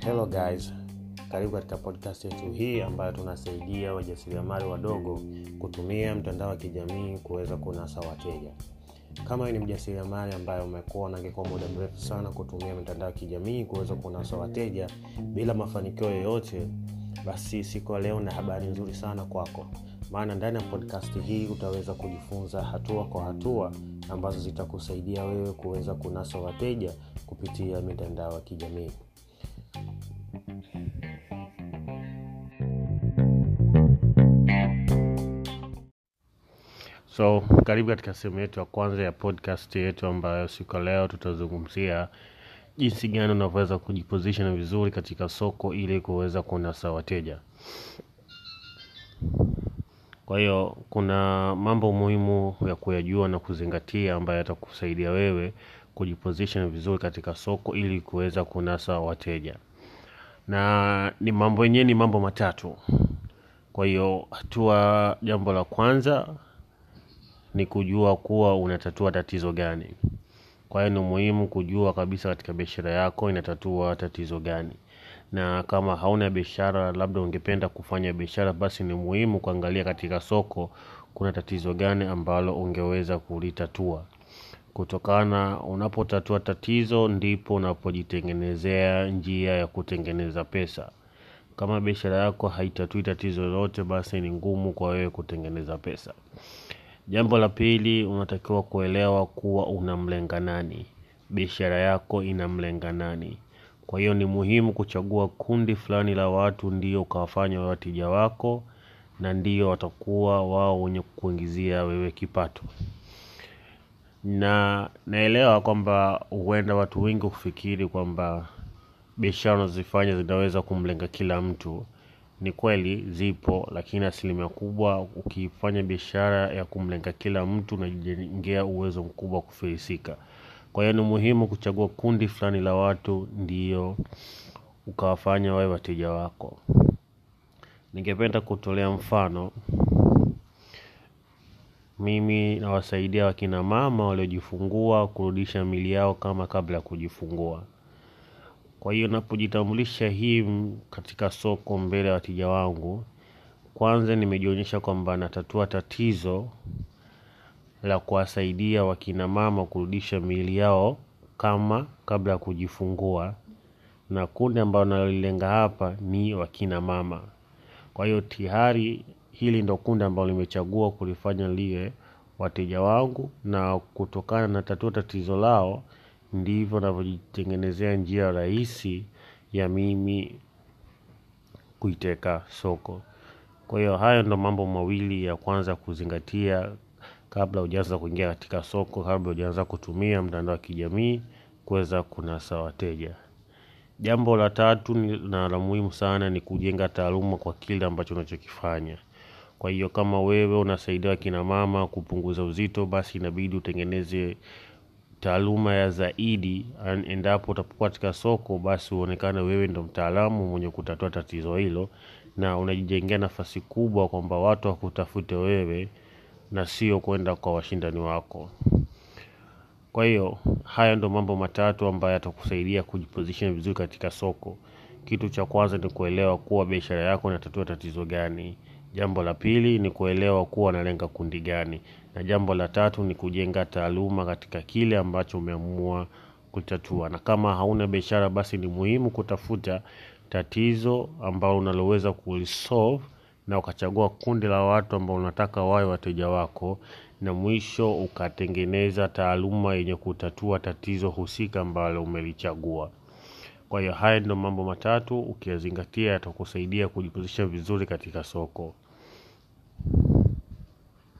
Hello guys, karibu katika podcast yetu hii ambayo tunasaidia wajasiriamali wadogo kutumia mtandao wa kijamii kuweza kunasa wateja. Kama ni mjasiriamali ambaye umekuwa nangekuwa muda mrefu sana kutumia mitandao ya kijamii kuweza kunasa wateja bila mafanikio yoyote, basi siku ya leo na habari nzuri sana kwako, maana ndani ya podcast hii utaweza kujifunza hatua kwa hatua ambazo zitakusaidia wewe kuweza kunasa wateja kupitia mitandao ya kijamii. so karibu katika sehemu yetu ya kwanza ya podcast yetu ambayo siku ya leo tutazungumzia jinsi gani unavyoweza kujiposition vizuri katika soko ili kuweza kunasa wateja. Kwa hiyo kuna mambo muhimu ya kuyajua na kuzingatia ambayo yatakusaidia wewe kujiposition vizuri katika soko ili kuweza kunasa wateja. Na ni mambo yenyewe ni mambo matatu. Kwa hiyo hatua jambo la kwanza ni kujua kuwa unatatua tatizo gani kwa hiyo ni muhimu kujua kabisa katika biashara yako inatatua tatizo gani. Na kama hauna biashara labda ungependa kufanya biashara basi ni muhimu kuangalia katika soko kuna tatizo gani ambalo ungeweza kulitatua. Kutokana unapotatua tatizo ndipo unapojitengenezea njia ya kutengeneza pesa. Kama biashara yako haitatui tatizo lolote basi ni ngumu kwa wewe kutengeneza pesa jambo la pili unatakiwa kuelewa kuwa unamlenga nani. Biashara yako inamlenga nani. Kwa hiyo ni muhimu kuchagua kundi fulani la watu ndio ukawafanya wateja wako na ndio watakuwa wao wenye kukuingizia wewe kipato. Na naelewa kwamba huenda watu wengi hufikiri kwamba biashara unazozifanya zinaweza kumlenga kila mtu ni kweli zipo lakini asilimia kubwa ukifanya biashara ya kumlenga kila mtu unajijengea uwezo mkubwa wa kufilisika. Kwa hiyo ni muhimu kuchagua kundi fulani la watu ndio ukawafanya wawe wateja wako. Ningependa kutolea mfano. Mimi nawasaidia wakina mama waliojifungua kurudisha mili yao kama kabla ya kujifungua kwa hiyo napojitambulisha hii katika soko mbele ya wateja wangu kwanza nimejionyesha kwamba natatua tatizo la kuwasaidia wakina mama kurudisha miili yao kama kabla ya kujifungua. Na kundi ambalo nalolilenga hapa ni wakina mama. Kwa hiyo tihari hili ndo kundi ambalo limechagua kulifanya liwe wateja wangu na kutokana na tatua tatizo lao ndivyo navyojitengenezea njia rahisi ya mimi kuiteka soko. Kwa hiyo hayo ndo mambo mawili ya kwanza kuzingatia kabla hujaanza kuingia katika soko kabla hujaanza kutumia mtandao wa kijamii kuweza kunasa wateja. Jambo la tatu na la muhimu sana ni kujenga taaluma kwa kile ambacho unachokifanya. Kwa hiyo kama wewe unasaidia wakina mama kupunguza uzito basi inabidi utengeneze taaluma ya zaidi endapo utapokuwa katika soko basi uonekane wewe ndo mtaalamu mwenye kutatua tatizo hilo na unajijengea nafasi kubwa kwamba watu wakutafute wewe na sio kwenda kwa washindani wako. Kwa hiyo haya ndo mambo matatu ambayo yatakusaidia kujiposition vizuri katika soko. Kitu cha kwanza ni kuelewa kuwa biashara yako inatatua tatizo gani jambo la pili ni kuelewa kuwa analenga kundi gani. Na jambo la tatu ni kujenga taaluma katika kile ambacho umeamua kutatua. Na kama hauna biashara basi ni muhimu kutafuta tatizo ambalo unaloweza kulisolve na ukachagua kundi la watu ambao unataka wawe wateja wako na mwisho ukatengeneza taaluma yenye kutatua tatizo husika ambalo umelichagua kwa hiyo haya ndio mambo matatu ukiyazingatia yatakusaidia kujipozisha vizuri katika soko